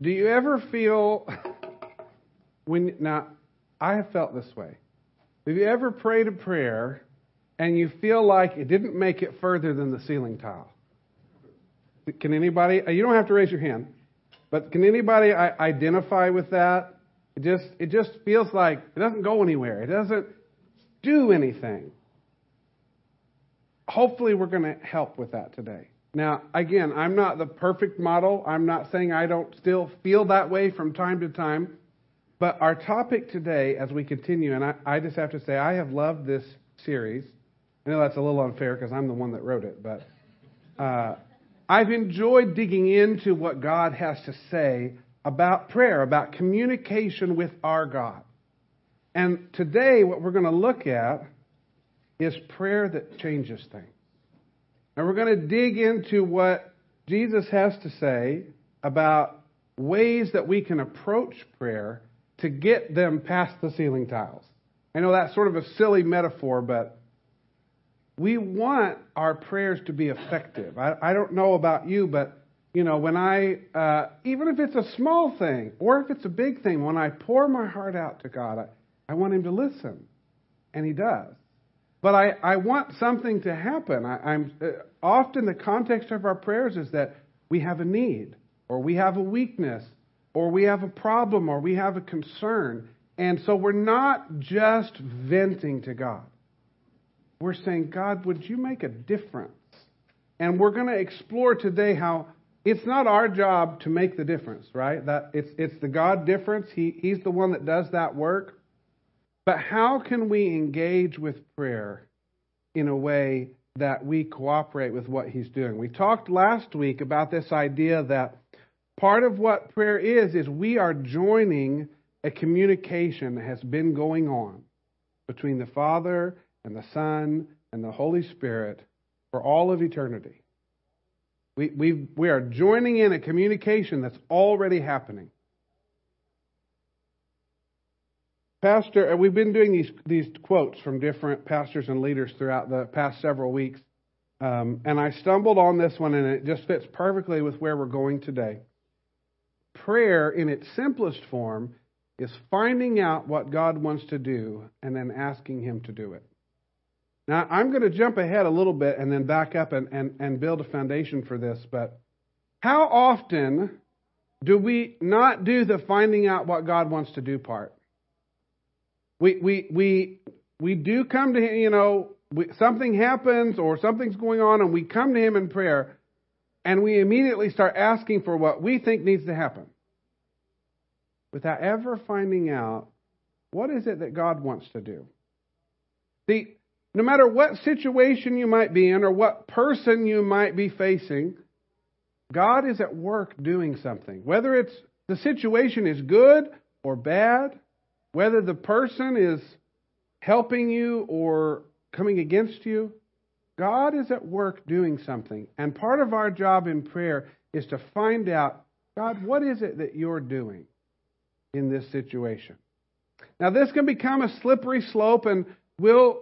Do you ever feel when now I have felt this way. Have you ever prayed a prayer and you feel like it didn't make it further than the ceiling tile? Can anybody? Uh, you don't have to raise your hand, but can anybody identify with that? It just it just feels like it doesn't go anywhere. It doesn't do anything. Hopefully, we're going to help with that today. Now, again, I'm not the perfect model. I'm not saying I don't still feel that way from time to time. But our topic today, as we continue, and I, I just have to say, I have loved this series. I know that's a little unfair because I'm the one that wrote it, but uh, I've enjoyed digging into what God has to say about prayer, about communication with our God. And today, what we're going to look at is prayer that changes things. And we're going to dig into what Jesus has to say about ways that we can approach prayer to get them past the ceiling tiles. I know that's sort of a silly metaphor, but we want our prayers to be effective. I, I don't know about you, but you know, when I, uh, even if it's a small thing or if it's a big thing, when I pour my heart out to God, I, I want Him to listen, and He does. But I, I want something to happen. I, am uh, often the context of our prayers is that we have a need, or we have a weakness, or we have a problem, or we have a concern. And so we're not just venting to God. We're saying, God, would you make a difference? And we're going to explore today how it's not our job to make the difference, right? That it's it's the God difference. He he's the one that does that work. But how can we engage with prayer in a way that we cooperate with what he's doing? We talked last week about this idea that part of what prayer is is we are joining a communication that has been going on between the Father and the Son and the Holy Spirit for all of eternity. We, we, we are joining in a communication that's already happening. Pastor, uh, we've been doing these, these quotes from different pastors and leaders throughout the past several weeks. Um, and I stumbled on this one, and it just fits perfectly with where we're going today. Prayer, in its simplest form, is finding out what God wants to do and then asking Him to do it. Now, I'm going to jump ahead a little bit and then back up and, and, and build a foundation for this, but how often do we not do the finding out what God wants to do part? We, we, we, we do come to Him, you know, we, something happens or something's going on, and we come to Him in prayer, and we immediately start asking for what we think needs to happen without ever finding out what is it that God wants to do. See, no matter what situation you might be in or what person you might be facing, God is at work doing something. Whether it's the situation is good or bad, whether the person is helping you or coming against you, God is at work doing something. And part of our job in prayer is to find out, God, what is it that you're doing in this situation? Now, this can become a slippery slope, and we'll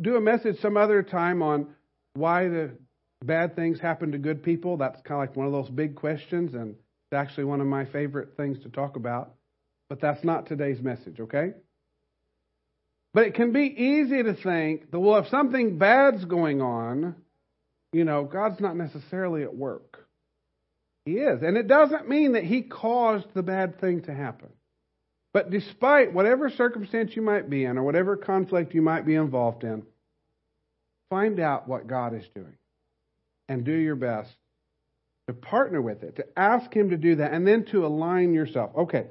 do a message some other time on why the bad things happen to good people. That's kind of like one of those big questions, and it's actually one of my favorite things to talk about. But that's not today's message, okay? But it can be easy to think that, well, if something bad's going on, you know, God's not necessarily at work. He is. And it doesn't mean that He caused the bad thing to happen. But despite whatever circumstance you might be in or whatever conflict you might be involved in, find out what God is doing and do your best to partner with it, to ask Him to do that, and then to align yourself. Okay,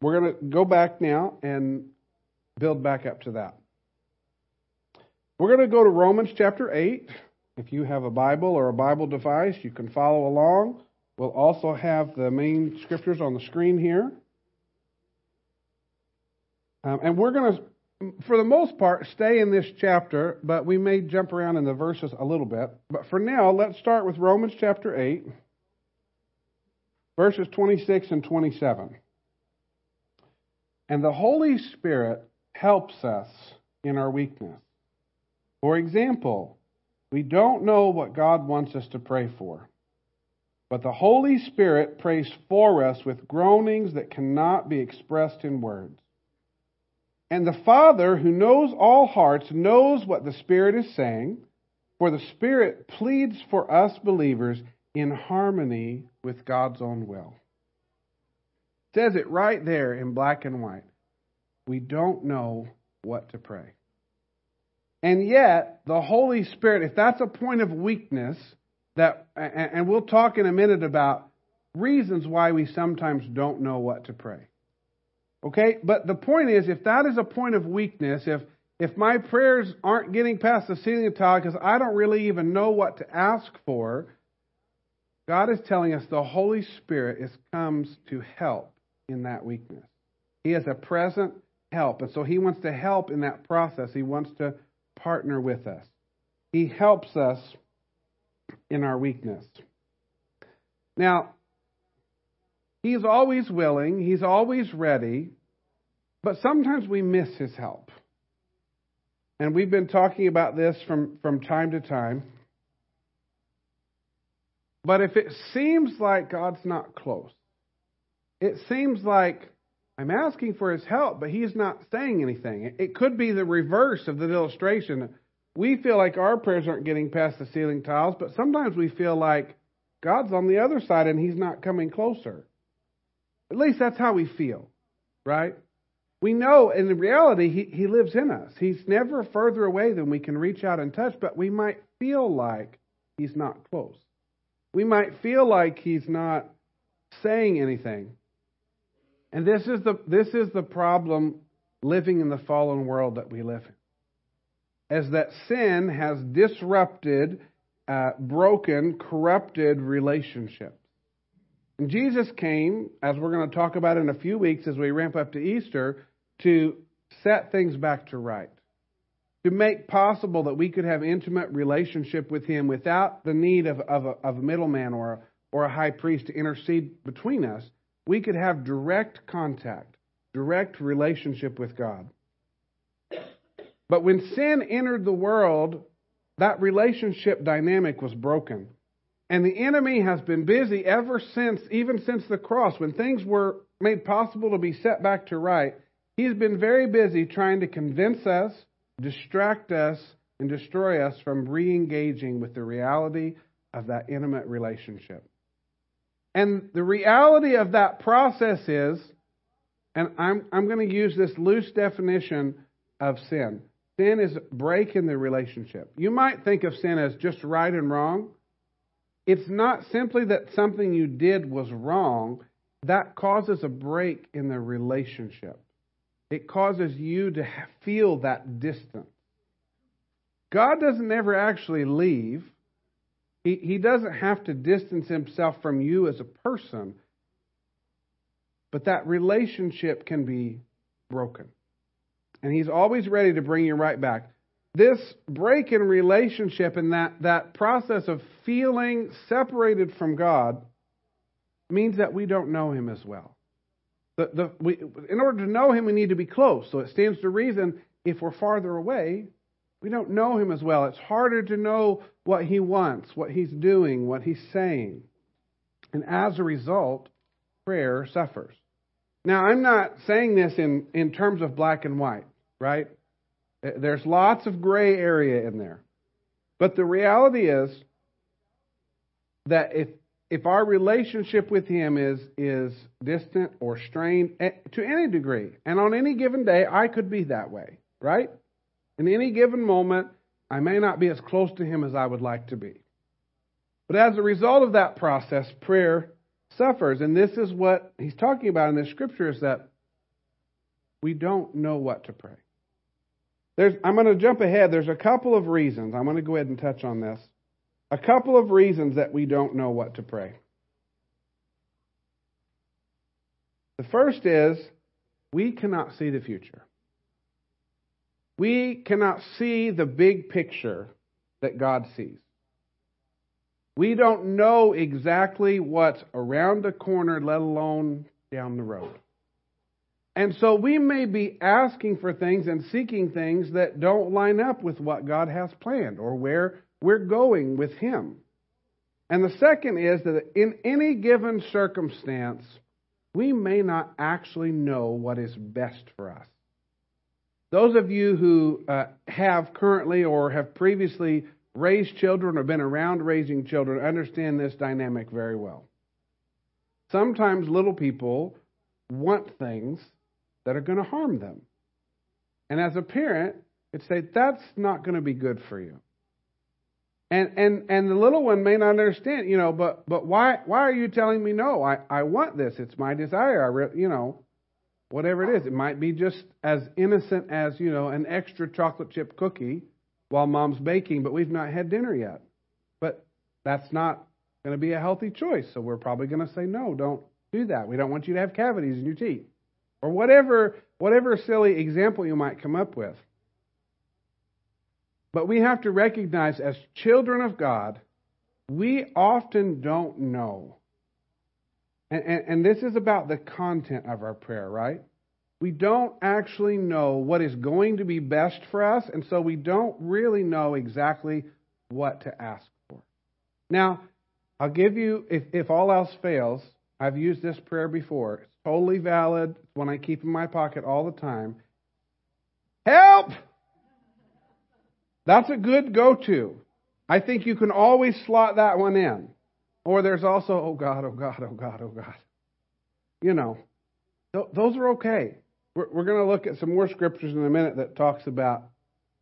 we're going to go back now and build back up to that. We're going to go to Romans chapter 8. If you have a Bible or a Bible device, you can follow along. We'll also have the main scriptures on the screen here. Um, and we're going to, for the most part, stay in this chapter, but we may jump around in the verses a little bit. But for now, let's start with Romans chapter 8, verses 26 and 27. And the Holy Spirit helps us in our weakness. For example, we don't know what God wants us to pray for. But the Holy Spirit prays for us with groanings that cannot be expressed in words. And the Father, who knows all hearts, knows what the Spirit is saying, for the Spirit pleads for us believers in harmony with God's own will. Says it right there in black and white. We don't know what to pray. And yet, the Holy Spirit, if that's a point of weakness, that, and we'll talk in a minute about reasons why we sometimes don't know what to pray. Okay? But the point is, if that is a point of weakness, if, if my prayers aren't getting past the ceiling of tile because I don't really even know what to ask for, God is telling us the Holy Spirit is, comes to help in that weakness. He is a present help. And so He wants to help in that process. He wants to partner with us. He helps us in our weakness. Now, He's always willing, He's always ready, but sometimes we miss His help. And we've been talking about this from, from time to time. But if it seems like God's not close, it seems like I'm asking for his help, but he's not saying anything. It could be the reverse of the illustration. We feel like our prayers aren't getting past the ceiling tiles, but sometimes we feel like God's on the other side and he's not coming closer. At least that's how we feel, right? We know in reality he, he lives in us. He's never further away than we can reach out and touch, but we might feel like he's not close. We might feel like he's not saying anything. And this is the, this is the problem living in the fallen world that we live in. As that sin has disrupted, uh, broken, corrupted relationships. And Jesus came, as we're going to talk about in a few weeks as we ramp up to Easter, to set things back to right. To make possible that we could have intimate relationship with Him without the need of, of, a, of a middleman or or a high priest to intercede between us we could have direct contact, direct relationship with God. But when sin entered the world, that relationship dynamic was broken. And the enemy has been busy ever since, even since the cross, when things were made possible to be set back to right. He's been very busy trying to convince us, distract us, and destroy us from re engaging with the reality of that intimate relationship. And the reality of that process is, and I'm, I'm going to use this loose definition of sin. Sin is breaking the relationship. You might think of sin as just right and wrong. It's not simply that something you did was wrong, that causes a break in the relationship. It causes you to feel that distance. God doesn't ever actually leave. He, he doesn't have to distance himself from you as a person, but that relationship can be broken. And he's always ready to bring you right back. This break in relationship and that, that process of feeling separated from God means that we don't know him as well. The, the, we, in order to know him, we need to be close. So it stands to reason if we're farther away, we don't know him as well. It's harder to know what he wants, what he's doing, what he's saying. And as a result, prayer suffers. Now, I'm not saying this in, in terms of black and white, right? There's lots of gray area in there. But the reality is that if if our relationship with him is is distant or strained eh, to any degree, and on any given day I could be that way, right? In any given moment, I may not be as close to Him as I would like to be. But as a result of that process, prayer suffers. And this is what he's talking about in this scripture is that we don't know what to pray. There's, I'm going to jump ahead. There's a couple of reasons. I'm going to go ahead and touch on this. A couple of reasons that we don't know what to pray. The first is we cannot see the future. We cannot see the big picture that God sees. We don't know exactly what's around the corner, let alone down the road. And so we may be asking for things and seeking things that don't line up with what God has planned or where we're going with Him. And the second is that in any given circumstance, we may not actually know what is best for us. Those of you who uh, have currently or have previously raised children or been around raising children understand this dynamic very well. Sometimes little people want things that are going to harm them. And as a parent, it's say that's not going to be good for you. And and and the little one may not understand, you know, but but why why are you telling me no? I I want this. It's my desire. I re, you know, whatever it is. It might be just as innocent as, you know, an extra chocolate chip cookie while mom's baking, but we've not had dinner yet. But that's not going to be a healthy choice. So we're probably going to say no, don't do that. We don't want you to have cavities in your teeth. Or whatever whatever silly example you might come up with. But we have to recognize as children of God, we often don't know. And, and, and, this is about the content of our prayer, right? We don't actually know what is going to be best for us, and so we don't really know exactly what to ask for. Now, I'll give you, if, if all else fails, I've used this prayer before. It's totally valid. It's one I keep in my pocket all the time. Help! That's a good go to. I think you can always slot that one in. Or there's also, oh God, oh God, oh God, oh God. You know, those are okay. We're, we're going to look at some more scriptures in a minute that talks about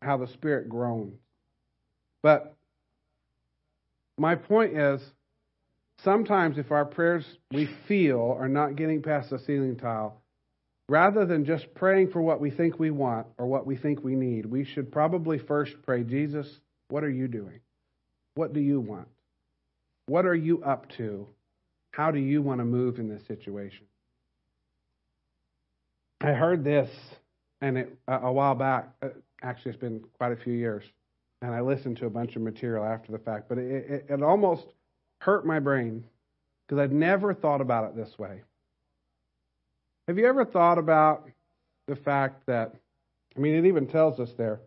how the Spirit groans. But my point is, sometimes if our prayers we feel are not getting past the ceiling tile, Rather than just praying for what we think we want or what we think we need, we should probably first pray, Jesus, what are you doing? What do you want? What are you up to? How do you want to move in this situation? I heard this, and it, a while back, uh, actually, it's been quite a few years, and I listened to a bunch of material after the fact, but it, it, it almost hurt my brain because I'd never thought about it this way. Have you ever thought about the fact that, I mean, it even tells us there,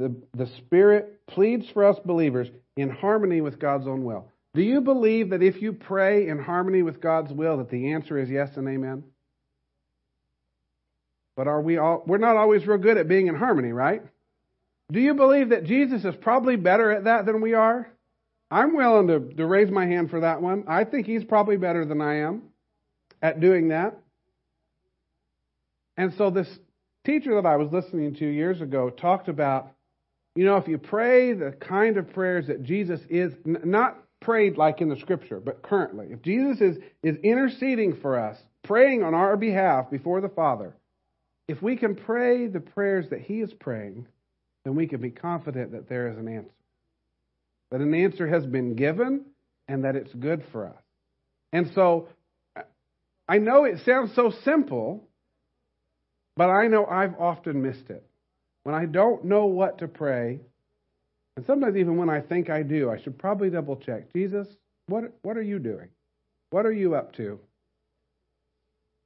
the, the Spirit pleads for us believers in harmony with God's own will. Do you believe that if you pray in harmony with God's will, that the answer is yes and amen? But are we all, we're not always real good at being in harmony, right? Do you believe that Jesus is probably better at that than we are? I'm willing to, to raise my hand for that one. I think he's probably better than I am at doing that. And so this teacher that I was listening to years ago talked about, you know, if you pray the kind of prayers that Jesus is not prayed like in the scripture, but currently, if Jesus is, is interceding for us, praying on our behalf before the Father, if we can pray the prayers that he is praying, then we can be confident that there is an answer. That an answer has been given and that it's good for us. And so I know it sounds so simple, but I know I've often missed it. When I don't know what to pray, and sometimes even when I think I do, I should probably double check. Jesus, what, what are you doing? What are you up to?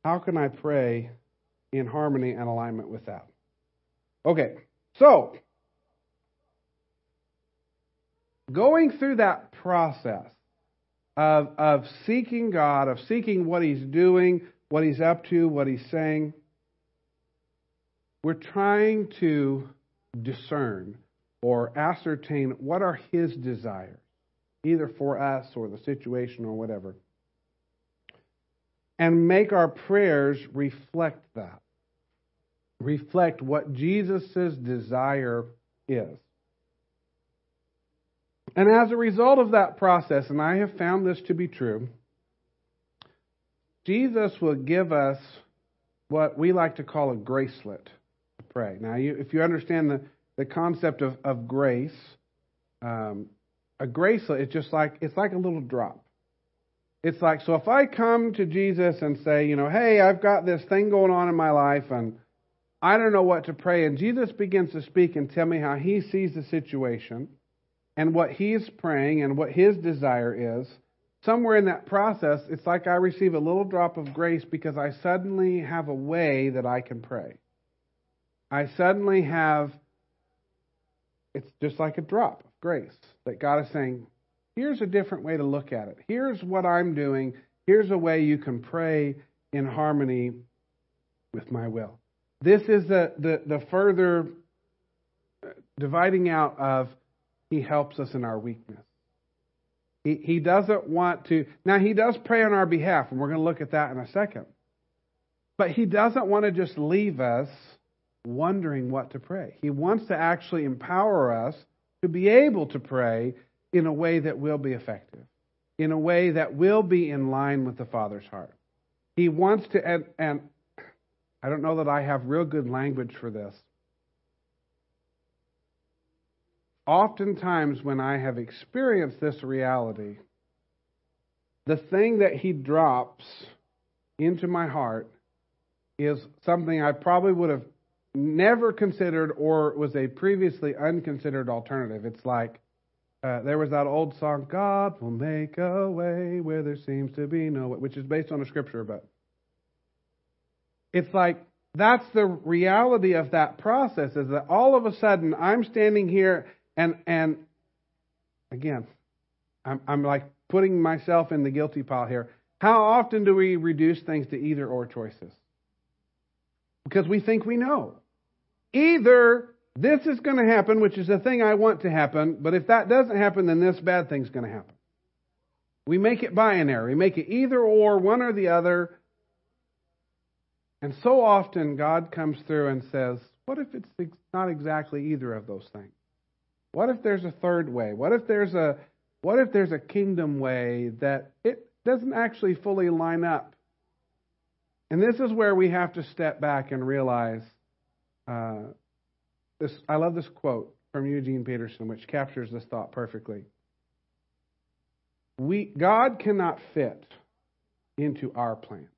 How can I pray in harmony and alignment with that? Okay, so going through that process of, of seeking God, of seeking what He's doing, what He's up to, what He's saying, we're trying to discern or ascertain what are his desires, either for us or the situation or whatever, and make our prayers reflect that. Reflect what Jesus' desire is. And as a result of that process, and I have found this to be true, Jesus will give us what we like to call a gracelet pray. Now, you, if you understand the, the concept of, of grace, um, a gracelet is just like it's like a little drop. It's like so if I come to Jesus and say, you know, hey, I've got this thing going on in my life and I don't know what to pray, and Jesus begins to speak and tell me how he sees the situation and what he's praying and what his desire is. Somewhere in that process, it's like I receive a little drop of grace because I suddenly have a way that I can pray. I suddenly have, it's just like a drop of grace that God is saying, here's a different way to look at it. Here's what I'm doing. Here's a way you can pray in harmony with my will. This is the, the, the further uh, dividing out of He helps us in our weakness. He, he doesn't want to. Now, He does pray on our behalf, and we're going to look at that in a second. But He doesn't want to just leave us wondering what to pray. He wants to actually empower us to be able to pray in a way that will be effective, in a way that will be in line with the Father's heart. He wants to, and, and I don't know that I have real good language for this. Oftentimes, when I have experienced this reality, the thing that He drops into my heart is something I probably would have never considered or was a previously unconsidered alternative. It's like uh, there was that old song, God will make a way where there seems to be no way, which is based on a scripture, but it's like that's the reality of that process is that all of a sudden I'm standing here and and again, I'm I'm like putting myself in the guilty pile here. How often do we reduce things to either or choices? Because we think we know. Either this is going to happen, which is the thing I want to happen, but if that doesn't happen, then this bad thing's going to happen. We make it binary. We make it either or, one or the other. And so often God comes through and says, What if it's not exactly either of those things? What if there's a third way? What if there's a what if there's a kingdom way that it doesn't actually fully line up? And this is where we have to step back and realize uh, this, I love this quote from Eugene Peterson, which captures this thought perfectly. We, God cannot fit into our plan.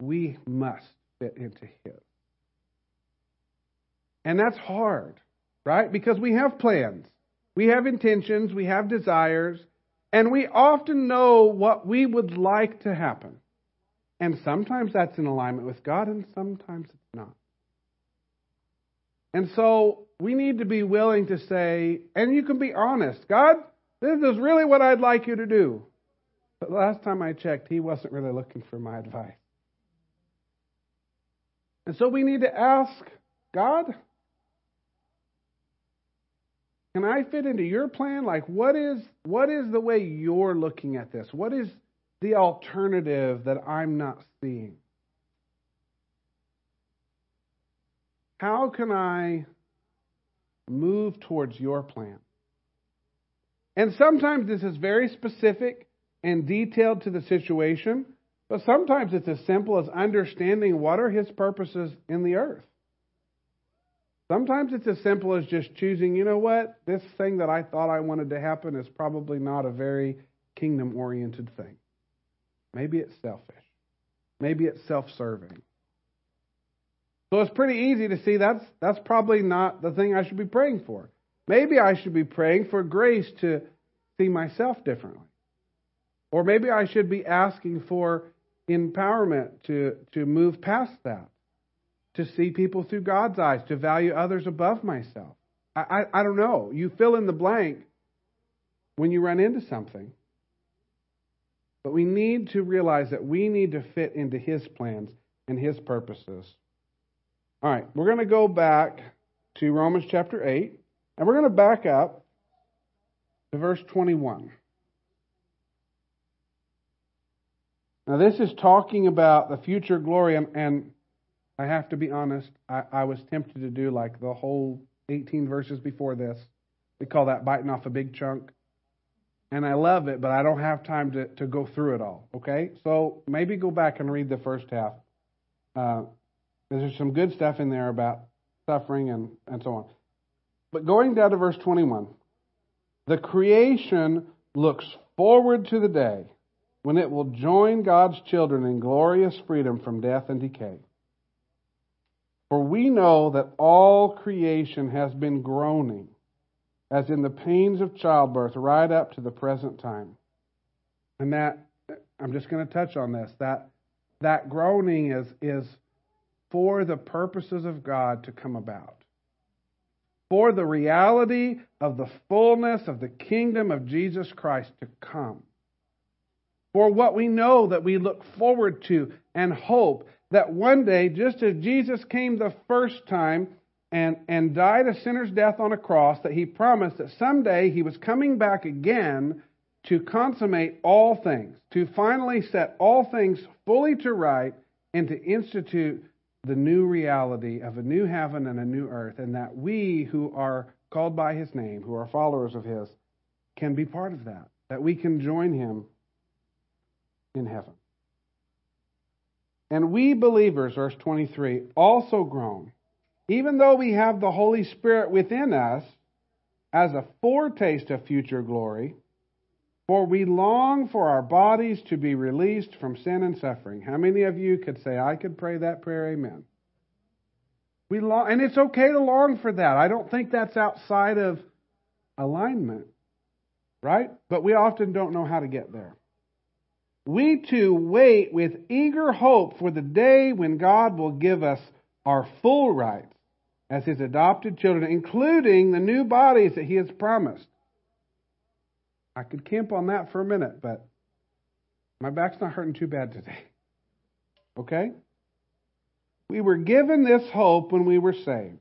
We must fit into His. And that's hard, right? Because we have plans, we have intentions, we have desires, and we often know what we would like to happen. And sometimes that's in alignment with God, and sometimes it's not. And so we need to be willing to say, and you can be honest, God, this is really what I'd like you to do. But last time I checked, he wasn't really looking for my advice. And so we need to ask God, can I fit into your plan? Like what is what is the way you're looking at this? What is the alternative that I'm not seeing? How can I move towards your plan? And sometimes this is very specific and detailed to the situation, but sometimes it's as simple as understanding what are his purposes in the earth. Sometimes it's as simple as just choosing, you know what, this thing that I thought I wanted to happen is probably not a very kingdom oriented thing. Maybe it's selfish. Maybe it's self serving. So it's pretty easy to see that's that's probably not the thing I should be praying for. Maybe I should be praying for grace to see myself differently. Or maybe I should be asking for empowerment to, to move past that, to see people through God's eyes, to value others above myself. I, I, I don't know. You fill in the blank when you run into something. But we need to realize that we need to fit into His plans and His purposes. All right, we're going to go back to Romans chapter 8, and we're going to back up to verse 21. Now, this is talking about the future glory, and, I have to be honest, I, I, was tempted to do like the whole 18 verses before this. We call that biting off a big chunk. And I love it, but I don't have time to, to go through it all, okay? So maybe go back and read the first half. Uh, there's some good stuff in there about suffering and, and so on. But going down to verse 21, the creation looks forward to the day when it will join God's children in glorious freedom from death and decay. For we know that all creation has been groaning, as in the pains of childbirth, right up to the present time. And that, I'm just going to touch on this, that, that groaning is, is for the purposes of God to come about. for the reality of the fullness of the kingdom of Jesus Christ to come. For what we know that we look forward to and hope that one day, just as Jesus came the first time and, and died a sinner's death on a cross, that he promised that someday he was coming back again to consummate all things, to finally set all things fully to right, and to institute the new reality of a new heaven and a new earth, and that we who are called by his name, who are followers of his, can be part of that, that we can join him in heaven. And we believers, verse 23, also groan, even though we have the Holy Spirit within us as a foretaste of future glory, for we long for our bodies to be released from sin and suffering. How many of you could say, I could pray that prayer? Amen. We long, and it's okay to long for that. I don't think that's outside of alignment, right? But we often don't know how to get there. We too wait with eager hope for the day when God will give us our full rights as His adopted children, including the new bodies that He has promised. I could camp on that for a minute, but my back's not hurting too bad today. Okay? We were given this hope when we were saved.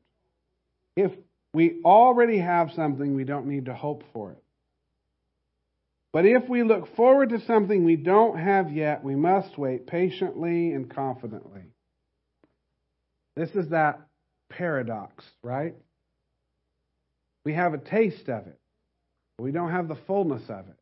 If we already have something, we don't need to hope for it. But if we look forward to something we don't have yet, we must wait patiently and confidently. This is that paradox, right? We have a taste of it, we don't have the fullness of it.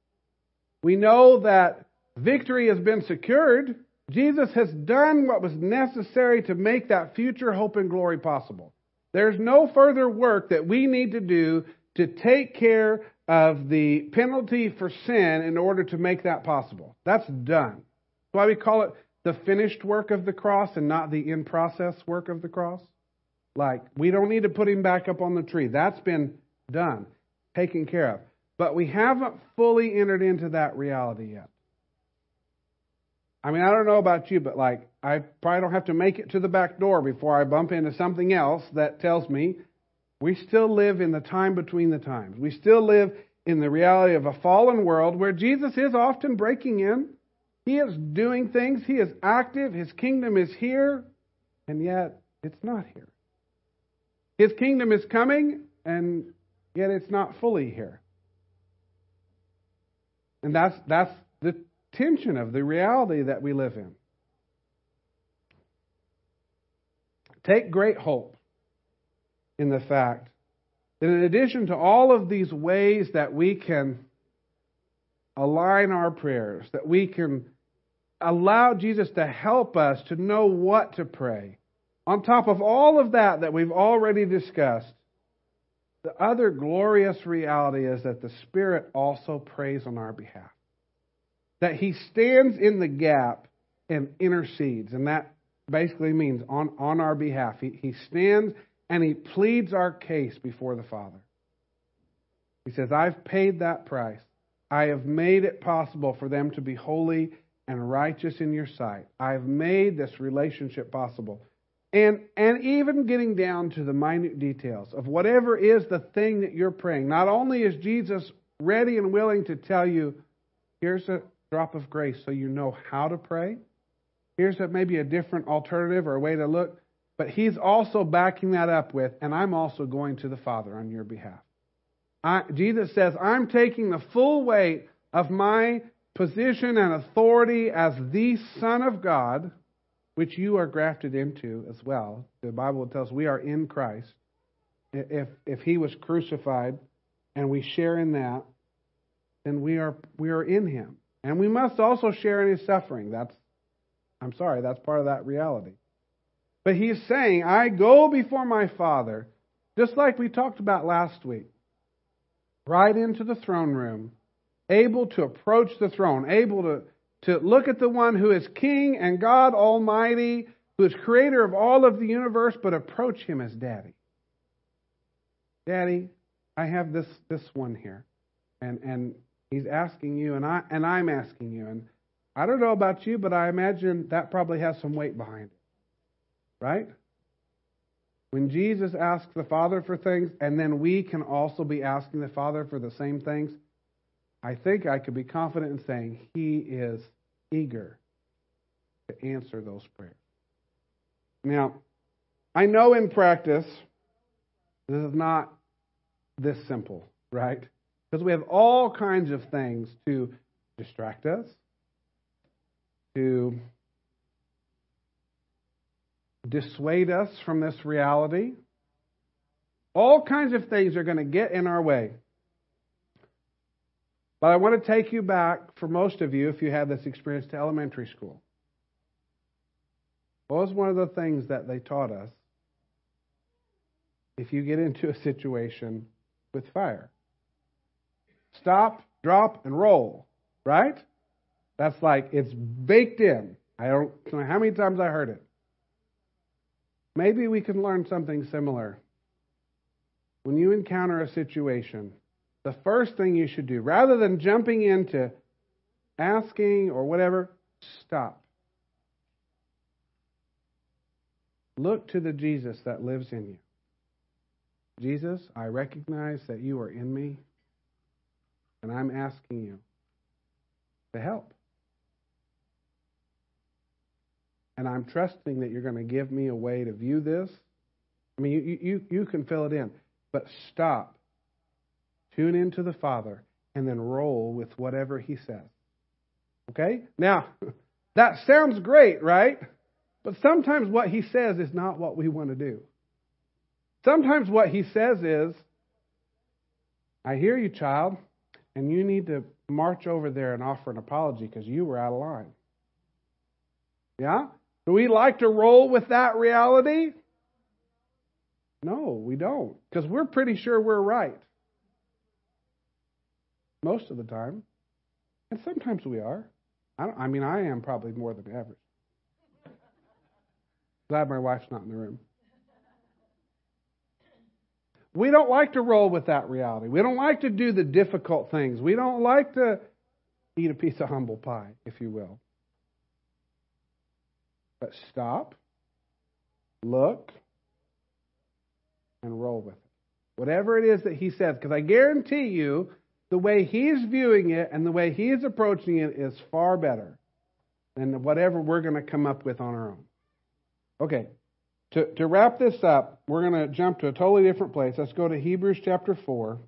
We know that victory has been secured. Jesus has done what was necessary to make that future hope and glory possible. There's no further work that we need to do to take care of the penalty for sin in order to make that possible. That's done. That's why we call it the finished work of the cross and not the in process work of the cross. Like, we don't need to put him back up on the tree. That's been done, taken care of. But we haven't fully entered into that reality yet. I mean, I don't know about you, but like, I probably don't have to make it to the back door before I bump into something else that tells me we still live in the time between the times. We still live in the reality of a fallen world where Jesus is often breaking in. He is doing things. He is active. His kingdom is here, and yet it's not here. His kingdom is coming, and yet it's not fully here. And that's, that's the tension of the reality that we live in. Take great hope in the fact that in addition to all of these ways that we can align our prayers, that we can allow Jesus to help us to know what to pray, on top of all of that that we've already discussed, the other glorious reality is that the Spirit also prays on our behalf. That He stands in the gap and intercedes. And that basically means on, on our behalf. He, he stands and he pleads our case before the Father. He says, I've paid that price. I have made it possible for them to be holy and righteous in your sight. I've made this relationship possible. And, and even getting down to the minute details of whatever is the thing that you're praying. Not only is Jesus ready and willing to tell you, here's a drop of grace so you know how to pray. Here's a, maybe a different alternative or a way to look. But he's also backing that up with, and I'm also going to the Father on your behalf. I, Jesus says, I'm taking the full weight of my position and authority as the Son of God, which you are grafted into as well. The Bible tells us we are in Christ. If, if he was crucified and we share in that, then we are, we are in him. And we must also share in his suffering. That's, I'm sorry, that's part of that reality. But he's saying, I go before my Father, just like we talked about last week, right into the throne room, able to approach the throne, able to, to look at the one who is King and God Almighty, who is creator of all of the universe, but approach him as Daddy. Daddy, I have this, this one here. And, and he's asking you, and, I, and I'm asking you. And I don't know about you, but I imagine that probably has some weight behind it. Right? when Jesus asks the Father for things, and then we can also be asking the Father for the same things, I think I could be confident in saying He is eager to answer those prayers. Now, I know in practice, this is not this simple, right? Because we have all kinds of things to distract us, to dissuade us from this reality. All kinds of things are going to get in our way. But I want to take you back, for most of you, if you had this experience, to elementary school. What was one of the things that they taught us if you get into a situation with fire? Stop, drop, and roll, right? That's like it's baked in. I don't know how many times I heard it. Maybe we can learn something similar. When you encounter a situation, the first thing you should do, rather than jumping into asking or whatever, stop. Look to the Jesus that lives in you. Jesus, I recognize that you are in me, and I'm asking you to help. And I'm trusting that you're going to give me a way to view this. I mean, you, you, you can fill it in, but stop. Tune in to the Father and then roll with whatever He says. Okay? Now, that sounds great, right? But sometimes what He says is not what we want to do. Sometimes what He says is, I hear you, child, and you need to march over there and offer an apology because you were out of line. Yeah? Do we like to roll with that reality? No, we don't, because we're pretty sure we're right. Most of the time. And sometimes we are. I, I mean, I am probably more than average. Glad my wife's not in the room. We don't like to roll with that reality. We don't like to do the difficult things. We don't like to eat a piece of humble pie, if you will. But stop, look, and roll with it. Whatever it is that he says, because I guarantee you, the way he's viewing it and the way he's approaching it is far better than whatever we're going to come up with on our own. Okay, to, to wrap this up, we're going to jump to a totally different place. Let's go to Hebrews chapter 4.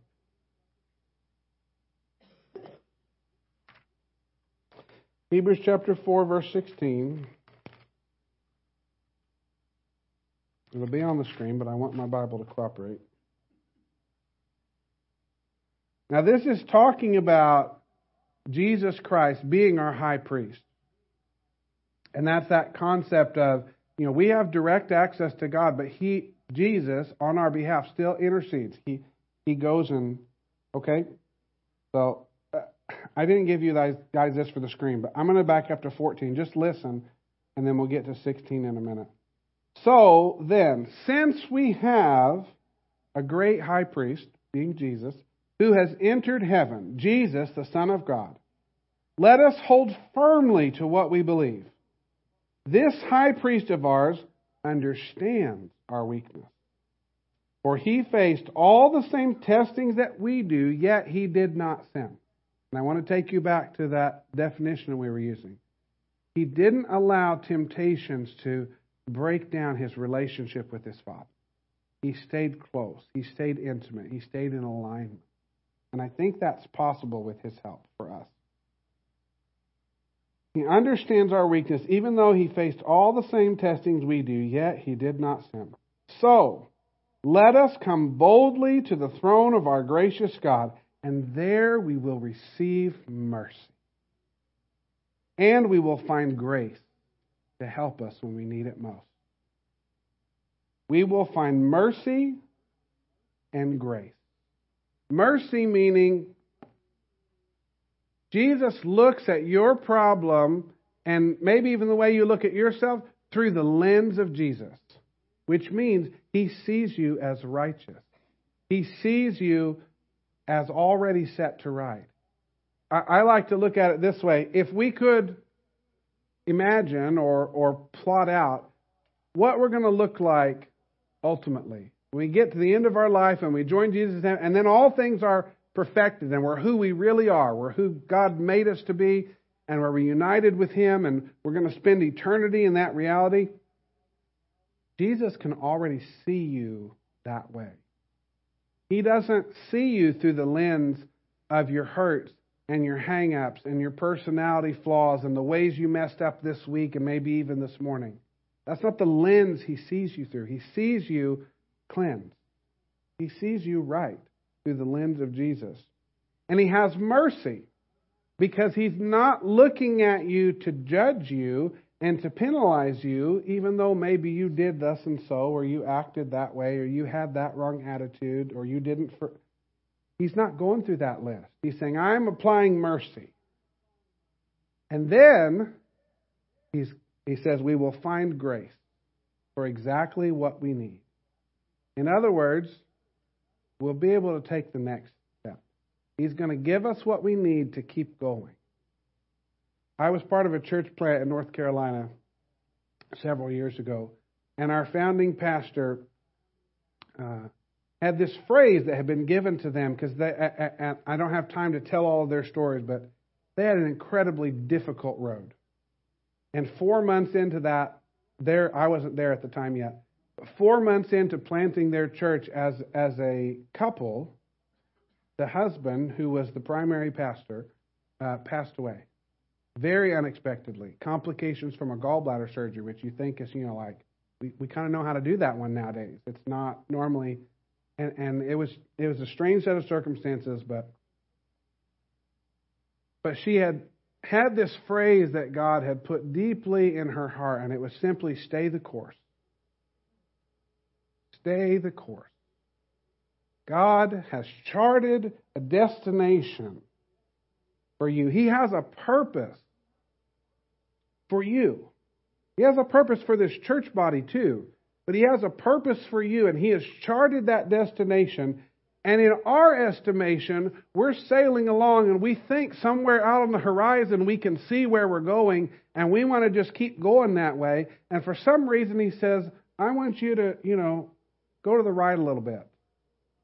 Hebrews chapter 4, verse 16. It'll be on the screen, but I want my Bible to cooperate. Now, this is talking about Jesus Christ being our high priest. And that's that concept of, you know, we have direct access to God, but he, Jesus, on our behalf, still intercedes. He, he goes and, okay? So, uh, I didn't give you guys, guys this for the screen, but I'm going to back up to 14. Just listen, and then we'll get to 16 in a minute. So then, since we have a great high priest, being Jesus, who has entered heaven, Jesus, the Son of God, let us hold firmly to what we believe. This high priest of ours understands our weakness. For he faced all the same testings that we do, yet he did not sin. And I want to take you back to that definition we were using. He didn't allow temptations to break down his relationship with his father. He stayed close. He stayed intimate. He stayed in alignment. And I think that's possible with his help for us. He understands our weakness, even though he faced all the same testings we do, yet he did not sin. So, let us come boldly to the throne of our gracious God, and there we will receive mercy. And we will find grace to help us when we need it most. We will find mercy and grace. Mercy meaning Jesus looks at your problem and maybe even the way you look at yourself through the lens of Jesus, which means he sees you as righteous. He sees you as already set to right. I, I like to look at it this way. If we could imagine or, or plot out what we're going to look like ultimately. We get to the end of our life and we join Jesus, and then all things are perfected, and we're who we really are. We're who God made us to be, and we're reunited with Him, and we're going to spend eternity in that reality. Jesus can already see you that way. He doesn't see you through the lens of your hurts and your hang ups and your personality flaws and the ways you messed up this week and maybe even this morning. That's not the lens he sees you through. He sees you cleansed. He sees you right through the lens of Jesus. And he has mercy because he's not looking at you to judge you and to penalize you, even though maybe you did thus and so, or you acted that way, or you had that wrong attitude, or you didn't. For... He's not going through that list. He's saying, I'm applying mercy. And then he's, he says, we will find grace for exactly what we need. In other words, we'll be able to take the next step. He's going to give us what we need to keep going. I was part of a church plant in North Carolina several years ago, and our founding pastor uh, had this phrase that had been given to them because I, I, I don't have time to tell all of their stories, but they had an incredibly difficult road. And four months into that, there I wasn't there at the time yet four months into planting their church as, as a couple, the husband, who was the primary pastor, uh, passed away very unexpectedly. Complications from a gallbladder surgery, which you think is, you know, like we, we kind of know how to do that one nowadays. It's not normally, and, and it was it was a strange set of circumstances, but but she had had this phrase that God had put deeply in her heart, and it was simply stay the course. Stay the course. God has charted a destination for you. He has a purpose for you. He has a purpose for this church body too. But He has a purpose for you, and He has charted that destination. And in our estimation, we're sailing along and we think somewhere out on the horizon we can see where we're going, and we want to just keep going that way. And for some reason, He says, I want you to, you know, Go to the right a little bit.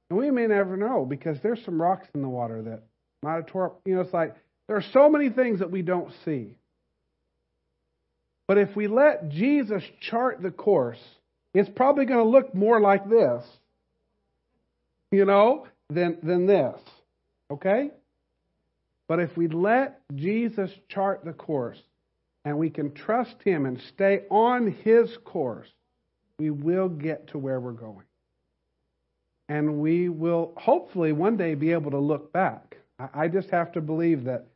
And we may never know because there's some rocks in the water that might have tore up. You know, it's like there are so many things that we don't see. But if we let Jesus chart the course, it's probably going to look more like this, you know, than, than this. Okay? But if we let Jesus chart the course and we can trust Him and stay on His course, we will get to where we're going. And we will hopefully one day be able to look back. I just have to believe that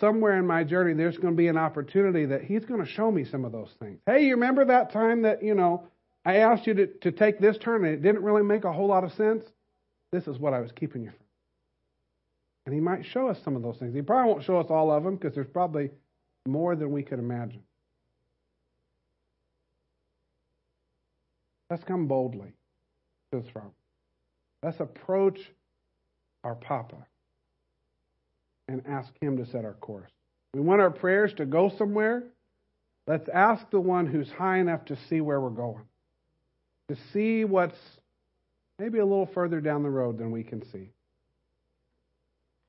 somewhere in my journey there's going to be an opportunity that He's going to show me some of those things. Hey, you remember that time that, you know, I asked you to, to take this turn and it didn't really make a whole lot of sense? This is what I was keeping you from. And He might show us some of those things. He probably won't show us all of them because there's probably more than we could imagine. Let's come boldly to the throne. Let's approach our Papa and ask Him to set our course. We want our prayers to go somewhere. Let's ask the one who's high enough to see where we're going, to see what's maybe a little further down the road than we can see.